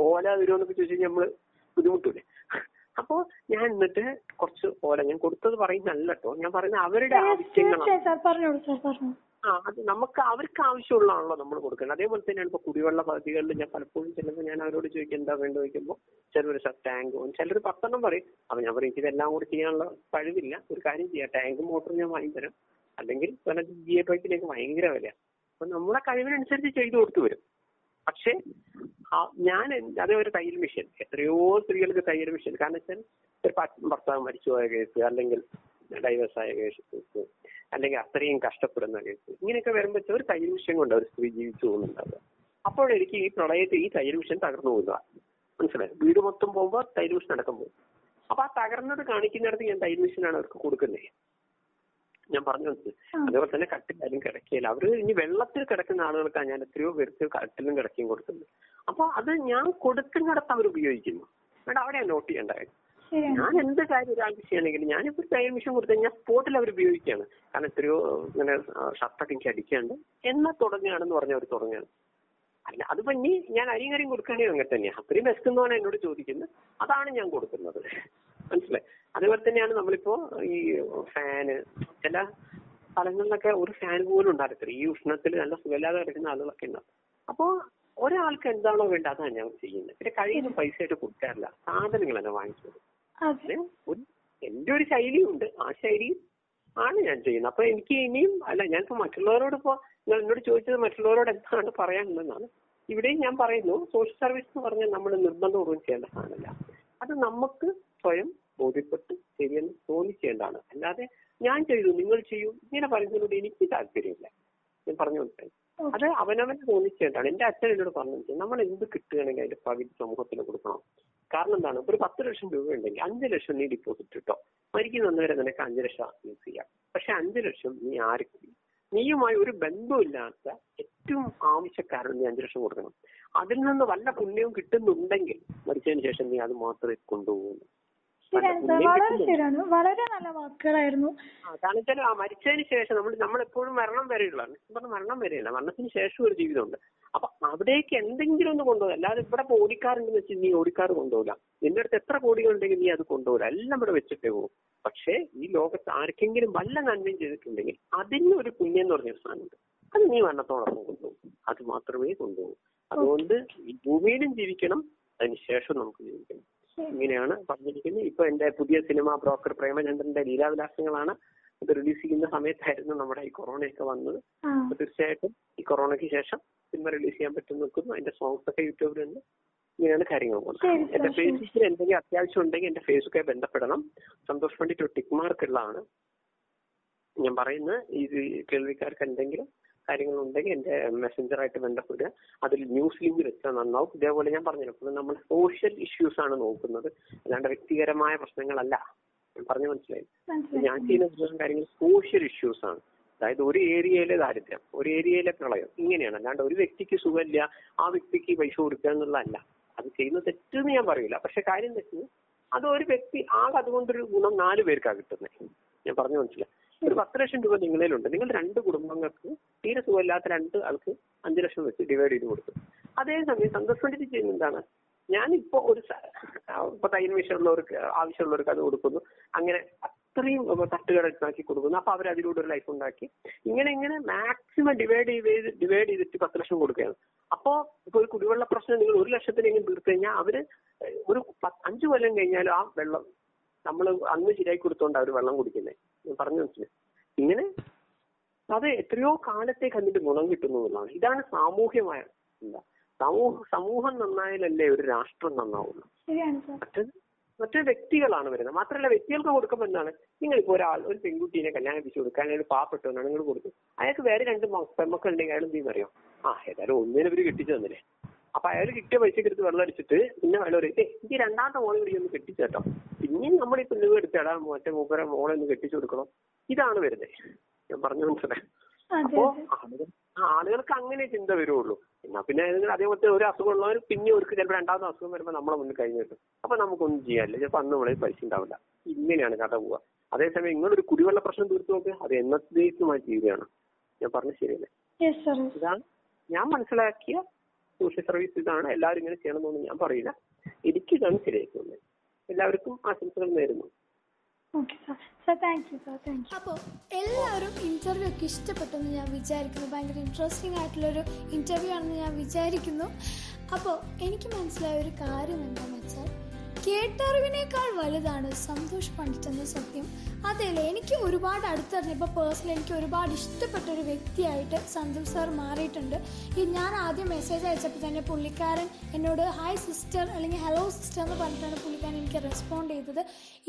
ഓല വരുമെന്നൊക്കെ ചോദിച്ചു കഴിഞ്ഞാൽ നമ്മൾ ബുദ്ധിമുട്ടൂലേ? അപ്പോ ഞാൻ എന്നിട്ട് കുറച്ച് ഓല ഞാൻ കൊടുത്തത് പറയുന്നല്ല കേട്ടോ ഞാൻ പറയുന്നത് അവരുടെ ആവശ്യങ്ങളാണ്. സാർ ആ അത് നമുക്ക് അവർക്ക് ആവശ്യമുള്ളതാണല്ലോ നമ്മൾ കൊടുക്കേണ്ടത്. അതേപോലെ തന്നെയാണ് ഇപ്പൊ കുടിവെള്ള പദ്ധതികളിൽ ഞാൻ പലപ്പോഴും ചെല്ലുമ്പോൾ ഞാൻ അവരോട് ചോദിക്കും എന്താ വേണ്ടത്? ചോദിക്കുമ്പോൾ ചിലർ ടാങ്ക് ചിലർ പത്തെണ്ണം പറയും. അപ്പൊ ഞാൻ പറയും ഇതെല്ലാം കൂടി ചെയ്യാനുള്ള കഴിവില്ല. ഒരു കാര്യം ചെയ്യാം. ടാങ്കും മോട്ടറും ഞാൻ വാങ്ങിത്തരാം. അല്ലെങ്കിൽ പല ജി എ പൈപ്പിലേക്ക് ഭയങ്കര അപ്പൊ നമ്മുടെ കഴിവിനനുസരിച്ച് ചെയ്തു കൊടുത്തു വരും. പക്ഷെ ഞാൻ അതേ ഒരു തയ്യൽ മെഷീൻ. എത്രയോ സ്ത്രീകൾക്ക് തയ്യൽ മെഷീൻ. കാരണം വെച്ചാൽ ഒരു ഭർത്താവ് മരിച്ചുപോയ കേസ് അല്ലെങ്കിൽ ഡൈവേഴ്സായ കേസ് അല്ലെങ്കിൽ അത്രയും കഷ്ടപ്പെടുന്ന കേസ് ഇങ്ങനെയൊക്കെ വരുമ്പോൾ ഒരു തയ്യൽ മെഷീൻ കൊണ്ട് ഒരു സ്ത്രീ ജീവിച്ചു പോകുന്നുണ്ടാവുക. അപ്പോഴെനിക്ക് ഈ പ്രളയത്തിൽ ഈ തയ്യൽ മെഷീൻ തകർന്നു പോകുക മനസ്സിലായി? വീട് മൊത്തം പോകുമ്പോൾ തയ്യൽ മെഷീൻ പോകും. അപ്പൊ ആ തകർന്നത് കാണിക്കുന്നിടത്ത് ഞാൻ തയ്യൽ മെഷീനാണ് അവർക്ക് കൊടുക്കുന്നത് ഞാൻ പറഞ്ഞു വന്നത് അതേപോലെ തന്നെ കട്ടിലായാലും കിടക്കയില്ല. അവർ ഇനി വെള്ളത്തിൽ കിടക്കുന്ന ആളുകൾക്കാണ് ഞാൻ എത്രയോ പേർക്ക് കട്ടിലും കിടക്കയും കൊടുക്കുന്നത് അപ്പൊ അത് ഞാൻ കൊടുക്കുന്നിടത്ത് അവർ ഉപയോഗിക്കുന്നു. അവിടെ അവിടെയാണ് നോട്ട് ചെയ്യേണ്ടത് ഞാൻ എന്ത് കാര്യം ഒരാൾക്ക് ചെയ്യണമെങ്കിലും ഞാനിപ്പോ ഒരു തയ്യൽ മിഷൻ കൊടുത്തു കഴിഞ്ഞാൽ സ്പോട്ടിൽ അവർ ഉപയോഗിക്കുകയാണ്. കാരണം എത്രയോ ഇങ്ങനെ ഷർട്ടൊക്കെ എനിക്ക് അടിക്കാണ്ട് എന്നാ തുടങ്ങുകയാണെന്ന് പറഞ്ഞ അവർ തുടങ്ങുകയാണ്. അല്ല അത് പിന്നെ ഞാൻ അരിയും കറിയും കൊടുക്കുകയാണെങ്കിൽ അങ്ങനെ തന്നെയാണ് അത്രയും ബെസ്റ്റ് എന്നാണ് എന്നോട് ചോദിക്കുന്നത്. അതാണ് ഞാൻ കൊടുക്കുന്നത്. മനസ്സിലായി. അതേപോലെ തന്നെയാണ് നമ്മളിപ്പോ ഈ ഫാന് ചില സ്ഥലങ്ങളിലൊക്കെ ഒരു ഫാൻ പോലും ഉണ്ടാകത്തില്ല. ഈ ഉഷ്ണത്തിൽ നല്ല സുഖമില്ലാതെ കിടക്കുന്ന ആളുകളൊക്കെ ഉണ്ടാവും. അപ്പോ ഒരാൾക്ക് എന്താണോ വേണ്ടത് അതാണ് ഞാൻ ചെയ്യുന്നത്. പിന്നെ കഴിയുന്ന പൈസ ആയിട്ട് കൊടുക്കാറില്ല. സാധനങ്ങൾ തന്നെ വാങ്ങിച്ചു കൊടുക്കും. ഒരു എന്റെ ഒരു ശൈലിയുണ്ട്. ആ ശൈലി ആണ് ഞാൻ ചെയ്യുന്നത്. അപ്പൊ എനിക്ക് ഇനിയും അല്ല ഞാനിപ്പോ മറ്റുള്ളവരോട് ഇപ്പോ നിങ്ങൾ എന്നോട് ചോദിച്ചത് മറ്റുള്ളവരോട് എന്താണ് പറയാനുള്ളതെന്നാണ്. ഇവിടെയും ഞാൻ പറയുന്നു സോഷ്യൽ സർവീസ് എന്ന് പറഞ്ഞാൽ നമ്മൾ നിർബന്ധപൂർവം ചെയ്യേണ്ട സാധനമല്ല. അത് നമുക്ക് സ്വയം ബോധ്യപ്പെട്ട് ശരിയെന്ന് തോന്നിക്കേണ്ടതാണ്. അല്ലാതെ ഞാൻ ചെയ്തു നിങ്ങൾ ചെയ്യൂ ഇങ്ങനെ പറയുന്നതിനോട് എനിക്ക് താല്പര്യമില്ല. ഞാൻ പറഞ്ഞു കൊടുത്തേ അത് അവനവന് തോന്നിക്കേണ്ടതാണ്. എന്റെ അച്ഛൻ എന്നോട് പറഞ്ഞു നമ്മൾ എന്ത് കിട്ടുകയാണെങ്കിൽ അതിന്റെ പകുതി സമൂഹത്തിന് കൊടുക്കണം. കാരണം എന്താണ്? ഒരു പത്ത് ലക്ഷം രൂപ ഉണ്ടെങ്കിൽ അഞ്ച് ലക്ഷം നീ ഡിപ്പോസിറ്റ് ഇട്ടോ? മരിക്കുന്നവരെ നിനക്ക് അഞ്ച് ലക്ഷം യൂസ് ചെയ്യാം. പക്ഷെ അഞ്ച് ലക്ഷം നീ ആർക്കും? നീയുമായി ഒരു ബന്ധമില്ലാത്ത ഏറ്റവും ആവശ്യക്കാരന് നീ അഞ്ചു ലക്ഷം കൊടുക്കണം. അതിൽ നിന്ന് വല്ല പുണ്യവും കിട്ടുന്നുണ്ടെങ്കിൽ മരിച്ചതിന് ശേഷം നീ അത് മാത്രമേ കൊണ്ടുപോകുന്നു ശരിയാണ് സാർ വളരെ ശരിയാണ്. വളരെ നല്ല വാക്കുകളായിരുന്നു. കാരണം വെച്ചാൽ മരിച്ചതിന് ശേഷം നമ്മൾ എപ്പോഴും മരണം വരെയുള്ളതാണ്. പറഞ്ഞ മരണം വരെയല്ല മരണത്തിന് ശേഷം ഒരു ജീവിതമുണ്ട്. അപ്പൊ അവിടേക്ക് എന്തെങ്കിലും ഒന്ന് കൊണ്ടുപോകും. അല്ലാതെ ഇവിടെ ഇപ്പൊ ഓടിക്കാറുണ്ടെന്ന് വെച്ചാൽ നീ ഓടിക്കാർ കൊണ്ടുപോകില്ല. നിന്റെ അടുത്ത് എത്ര കോടികളുണ്ടെങ്കിൽ നീ അത് കൊണ്ടുപോകില്ല. എല്ലാം ഇവിടെ വെച്ചിട്ടേ പോകും പക്ഷേ ഈ ലോകത്ത് ആർക്കെങ്കിലും വല്ല നന്മയും ചെയ്തിട്ടുണ്ടെങ്കിൽ അതിന് ഒരു പുണ്യം എന്ന് പറഞ്ഞ സാധനമുണ്ട് അത് നീ മരണത്തോടൊപ്പം കൊണ്ടുപോകും. അത് മാത്രമേ കൊണ്ടുപോകൂ. അതുകൊണ്ട് ഈ ഭൂമിയിലും ജീവിക്കണം അതിനുശേഷം നമുക്ക് ജീവിക്കണം. ഇങ്ങനെയാണ് പറഞ്ഞിരിക്കുന്നത്. ഇപ്പൊ എന്റെ പുതിയ സിനിമ ബ്രോക്കർ പ്രേമചന്ദ്രന്റെ ലീലാവിലാസങ്ങളാണ് ഇത് റിലീസ് ചെയ്യുന്ന സമയത്തായിരുന്നു നമ്മുടെ ഈ കൊറോണയൊക്കെ വന്നത്. അപ്പൊ തീർച്ചയായിട്ടും ഈ കൊറോണയ്ക്ക് ശേഷം സിനിമ റിലീസ് ചെയ്യാൻ പറ്റും നോക്കുന്നു അതിന്റെ സോങ്സ് ഒക്കെ യൂട്യൂബിലുണ്ട് ഇങ്ങനെയാണ് കാര്യങ്ങൾ പോകുന്നത്. എന്റെ. ഫേസ്ബുക്കിൽ എന്തെങ്കിലും അത്യാവശ്യം ഉണ്ടെങ്കിൽ എന്റെ ഫേസ്ബുക്കായി ബന്ധപ്പെടണം. സന്തോഷ് പണ്ഡിറ്റ് ടിക് മാർക്ക് ഉള്ളതാണ് ഞാൻ പറയുന്നത് ഈ കേൾവിക്കാർക്ക് എന്തെങ്കിലും കാര്യങ്ങൾ ഉണ്ടെങ്കിൽ എന്റെ മെസ്സഞ്ചറായിട്ട് ബന്ധപ്പെടുക അതിൽ ന്യൂസ് ലിങ്ക് വെച്ചാൽ നന്നാവും. ഇതേപോലെ ഞാൻ പറഞ്ഞു അപ്പോൾ നമ്മൾ സോഷ്യൽ ഇഷ്യൂസ് ആണ് നോക്കുന്നത്. അല്ലാണ്ട് വ്യക്തിപരമായ പ്രശ്നങ്ങളല്ല. ഞാൻ പറഞ്ഞു മനസ്സിലായി? ഞാൻ ചെയ്യുന്ന കാര്യങ്ങൾ സോഷ്യൽ ഇഷ്യൂസ് ആണ്. അതായത് ഒരു ഏരിയയിലെ ദാരിദ്ര്യം ഒരു ഏരിയയിലെ പ്രളയം ഇങ്ങനെയാണ്. അല്ലാണ്ട് ഒരു വ്യക്തിക്ക് സുഖമില്ല ആ വ്യക്തിക്ക് പൈസ കൊടുക്കുക എന്നുള്ളതല്ല. അത് ചെയ്യുന്ന തെറ്റെന്ന് ഞാൻ പറയില്ല. പക്ഷെ കാര്യം വെച്ചാൽ അത് ഒരു വ്യക്തി ആകെ അതുകൊണ്ടൊരു ഗുണം നാല് പേർക്കാണ് കിട്ടുന്നത്. ഞാൻ പറഞ്ഞു മനസ്സിലായി? ഒരു പത്ത് ലക്ഷം രൂപ നിങ്ങളിലുണ്ട് നിങ്ങൾ രണ്ട് കുടുംബങ്ങൾക്ക് തീരെ സുഖമില്ലാത്ത രണ്ട് ആൾക്ക് അഞ്ചു ലക്ഷം വെച്ച് ഡിവൈഡ് ചെയ്ത് കൊടുത്തു. അതേസമയം പണ്ഡിറ്റ് ചെയ്യുന്നത് എന്താണ് ഞാനിപ്പോ ഒരു ഇപ്പൊ തൈന് വിഷയമുള്ളവർക്ക് ആവശ്യമുള്ളവർക്ക് അത് കൊടുക്കുന്നു. അങ്ങനെ അത്രയും തട്ടുകടക്കി കൊടുക്കുന്നു. അപ്പൊ അവർ അതിലൂടെ ഒരു ലൈഫ് ഉണ്ടാക്കി. ഇങ്ങനെ ഇങ്ങനെ മാക്സിമം ഡിവൈഡ് ചെയ്ത് ഡിവൈഡ് ചെയ്തിട്ട് പത്ത് ലക്ഷം കൊടുക്കുകയാണ്. അപ്പോ ഇപ്പൊ ഒരു കുടിവെള്ള പ്രശ്നം നിങ്ങൾ ഒരു ലക്ഷത്തിനെങ്കിലും തീർത്തു കഴിഞ്ഞാൽ അവർ ഒരു അഞ്ചു കൊല്ലം കഴിഞ്ഞാലും ആ വെള്ളം നമ്മൾ അന്ന് ശരിയാക്കി കൊടുത്തോണ്ട് അവർ വെള്ളം കുടിക്കുന്നത് ഞാൻ പറഞ്ഞു മനസ്സിലായി. ഇങ്ങനെ അത് എത്രയോ കാലത്തേക്ക് അതിന്റെ ഗുണം കിട്ടുന്നു എന്നുള്ളതാണ്. ഇതാണ് സാമൂഹ്യമായ എന്താ? സമൂഹ സമൂഹം നന്നായാലല്ലേ ഒരു രാഷ്ട്രം നന്നാവുള്ളൂ. മറ്റത് മറ്റേ വ്യക്തികളാണ് വരുന്നത്. മാത്രമല്ല വ്യക്തികൾക്ക് കൊടുക്കുമ്പോൾ എന്താണ്? നിങ്ങൾ ഇപ്പൊ ഒരാൾ ഒരു പെൺകുട്ടീനെ കല്യാണം കഴിച്ചു കൊടുക്കുക അല്ലെങ്കിൽ പാവപ്പെട്ടവനാണ് നിങ്ങൾ കൊടുക്കും അയാൾക്ക് വേറെ രണ്ട് പെൺമക്കളുണ്ടെങ്കിൽ അയാൾ എന്ത് അറിയോ ആ ഏതായാലും ഒന്നിനെ ഇവർ കെട്ടിച്ചു തന്നില്ലേ? അപ്പൊ അയാൾ കിട്ടിയ പൈസക്ക് എടുത്ത് വെള്ളം അടിച്ചിട്ട് പിന്നെ അയാൾ പറയും "ഏയ്, എനിക്ക് രണ്ടാമത്തെ മോളെ കൂടി ഒന്ന് കെട്ടിച്ചു കേട്ടോ. പിന്നെയും നമ്മൾ ഈ പെണ്ണുങ്ങൾ എടുത്തേടാ മറ്റേ മൂപ്പര മോളെ ഒന്ന് കെട്ടിച്ചു കൊടുക്കണം. ഇതാണ് വരുന്നത് ഞാൻ പറഞ്ഞു മനസ്സിലായി? അപ്പോ ആ, ആളുകൾക്ക് അങ്ങനെ ചിന്ത വരുള്ളൂ. എന്നാ പിന്നെ ഏതെങ്കിലും അതേപോലത്തെ ഒരു അസുഖം ഉള്ളവർ പിന്നെ ഒരു ചിലപ്പോൾ രണ്ടാമത്തെ അസുഖം വരുമ്പോൾ നമ്മളെ മുന്നിൽ കഴിഞ്ഞു കിട്ടും അപ്പൊ നമുക്കൊന്നും ചെയ്യാനില്ല. ചിലപ്പോൾ അന്ന് നമ്മളെ പൈസ ഉണ്ടാവില്ല. ഇങ്ങനെയാണ് കഥ പോവുക. അതേസമയം ഇങ്ങനൊരു കുടിവെള്ള പ്രശ്നം തീർത്തു നോക്ക്. അത് എന്നത്തേക്കുമായി തീരുകയാണ്. ഞാൻ പറഞ്ഞ ശരിയല്ലേ? ഇതാണ് ഞാൻ മനസ്സിലാക്കിയ സോഷ്യൽ സർവീസ് ഇതാണ് എല്ലാവരും ഇങ്ങനെ ചെയ്യണമെന്നൊന്നും ഞാൻ പറയില്ല. എനിക്ക് ഇതാണ് ശരിയാക്കുന്നത് എല്ലാവർക്കും ആശംസകൾ നേരുന്നു. അപ്പോൾ എല്ലാവരും ഇന്റർവ്യൂ ഒക്കെ ഇഷ്ടപ്പെട്ടെന്ന് ഞാൻ വിചാരിക്കുന്നു. ഭയങ്കര ഇൻട്രസ്റ്റിംഗ് ആയിട്ടുള്ളൊരു ഇന്റർവ്യൂ ആണെന്ന് ഞാൻ വിചാരിക്കുന്നു. അപ്പോൾ എനിക്ക് മനസ്സിലായ ഒരു കാര്യം എന്താണെന്ന് വെച്ചാൽ കേട്ടറിവിനേക്കാൾ വലുതാണ് സന്തോഷ് പണ്ഡിറ്റ് എന്ന സത്യം. അതെയല്ലേ എനിക്ക് ഒരുപാട് അടുത്തറിഞ്ഞപ്പോൾ പേഴ്സണൽ എനിക്ക് ഒരുപാട് ഇഷ്ടപ്പെട്ട ഒരു വ്യക്തിയായിട്ട് സന്തു സാർ മാറിയിട്ടുണ്ട്. ഈ ഞാൻ ആദ്യം മെസ്സേജ് അയച്ചപ്പോൾ തന്നെ പുള്ളിക്കാരൻ എന്നോട് ഹായ് സിസ്റ്റർ അല്ലെങ്കിൽ ഹലോ സിസ്റ്റർ എന്ന് പറഞ്ഞിട്ടാണ് പുള്ളിക്കാരൻ എനിക്ക് റെസ്പോണ്ട് ചെയ്തത്.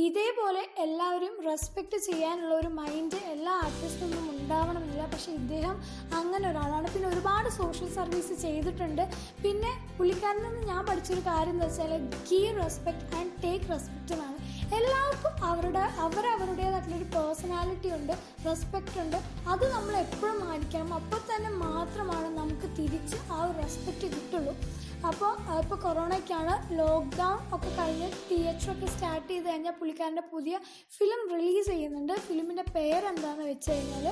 ഇതേപോലെ എല്ലാവരും റെസ്പെക്റ്റ് ചെയ്യാനുള്ള ഒരു മൈൻഡ് എല്ലാ ആർട്ടിസ്റ്റിനും ഉണ്ടാവണമെന്നില്ല. പക്ഷേ ഇദ്ദേഹം അങ്ങനെ ഒരാളാണ്. പിന്നെ ഒരുപാട് സോഷ്യൽ സർവീസ് ചെയ്തിട്ടുണ്ട്. പിന്നെ പുള്ളിക്കാരനിൽ നിന്ന് ഞാൻ പഠിച്ചൊരു കാര്യം എന്ന് വെച്ചാൽ give respect and take respect എന്നാണ്. എല്ലാവർക്കും അവരുടെ അവരവരുടേതായിട്ടുള്ളൊരു പേഴ്സണാലിറ്റി ഉണ്ട് റെസ്പെക്റ്റ് ഉണ്ട്. അത് നമ്മൾ എപ്പോഴും മാനിക്കണം. അപ്പോൾ തന്നെ മാത്രമാണ് നമുക്ക് തിരിച്ച് ആ ഒരു റെസ്പെക്റ്റ് കിട്ടുള്ളൂ. അപ്പോൾ ഇപ്പോൾ കൊറോണയ്ക്കാണ് ലോക്ക്ഡൗൺ ഒക്കെ കഴിഞ്ഞ് തിയേറ്റർ ഒക്കെ സ്റ്റാർട്ട് ചെയ്ത് കഴിഞ്ഞാൽ പുള്ളിക്കാരന്റെ പുതിയ ഫിലിം റിലീസ് ചെയ്യുന്നുണ്ട്. ഫിലിമിന്റെ പേരെന്താണെന്ന് വെച്ച് കഴിഞ്ഞാൽ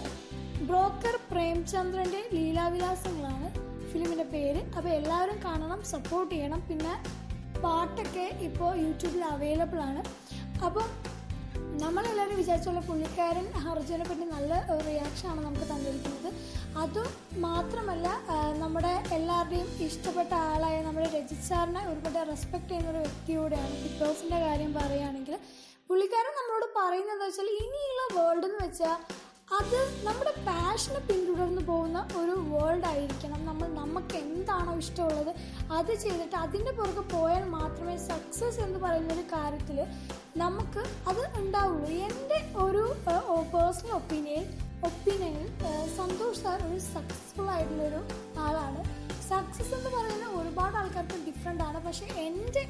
ബ്രോക്കർ പ്രേംചന്ദ്രന്റെ ലീലാവിലാസങ്ങളാണ് ഫിലിമിന്റെ പേര്. അപ്പോൾ എല്ലാവരും കാണണം സപ്പോർട്ട് ചെയ്യണം. പിന്നെ പാട്ടൊക്കെ ഇപ്പോൾ യൂട്യൂബിൽ അവൈലബിൾ ആണ്. അപ്പോൾ നമ്മളെല്ലാവരും വിചാരിച്ചുള്ള പുള്ളിക്കാരൻ അർജുനെ പറ്റി നല്ല റിയാക്ഷനാണ് നമുക്ക് തന്നിരിക്കുന്നത്. അതും മാത്രമല്ല നമ്മുടെ എല്ലാവരുടെയും ഇഷ്ടപ്പെട്ട ആളായ നമ്മുടെ രജിത് സാറിനെ ഒരുപാട് റെസ്പെക്ട് ചെയ്യുന്ന ഒരു വ്യക്തിയോടെയാണ് ബിഗ് ബോസിന്റെ കാര്യം പറയുകയാണെങ്കിൽ. പുള്ളിക്കാരൻ നമ്മളോട് പറയുന്നത് വെച്ചാൽ ഇനിയുള്ള വേൾഡ് എന്ന് വെച്ചാൽ അത് നമ്മുടെ പാഷനെ പിന്തുടർന്ന് പോകുന്ന ഒരു വേൾഡ് ആയിരിക്കണം. നമ്മൾ നമുക്ക് എന്താണോ ഇഷ്ടമുള്ളത് അത് ചെയ്തിട്ട് അതിന്റെ പുറകെ പോയാൽ മാത്രമേ സക്സസ് എന്ന് പറയുന്ന ഒരു കാര്യത്തിൽ നമുക്ക് അത് ഉണ്ടാവുള്ളൂ. എന്റെ ഒരു പേഴ്സണൽ ഒപ്പീനിയൻ ഒപ്പീനിയനിൽ സന്തോഷ് സാർ ഒരു സക്സസ്ഫുൾ ആയിട്ടുള്ളൊരു ആളാണ്. സക്സസ് എന്ന് പറയുന്നത് ഒരുപാട് ആൾക്കാർക്ക് ഡിഫറെന്റ് ആണ്. പക്ഷേ എന്റെ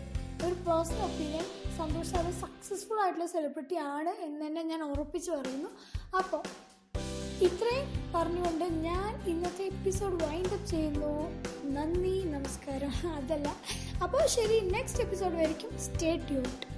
ഒരു personal opinion Santhosh sir successful ആയിട്ടുള്ള സെലിബ്രിറ്റി ആണ് എന്ന് തന്നെ ഞാൻ ഉറപ്പിച്ച് പറയുന്നു. അപ്പോൾ ഇത്രയും പറഞ്ഞുകൊണ്ട് ഞാൻ ഇന്നത്തെ എപ്പിസോഡ് വൈൻഡ് അപ്പ് ചെയ്യുന്നു. നന്ദി നമസ്കാരം. അതല്ല. അപ്പോൾ ശരി നെക്സ്റ്റ് എപ്പിസോഡ് വരയ്ക്കും. സ്റ്റേ ട്യൂട്ട്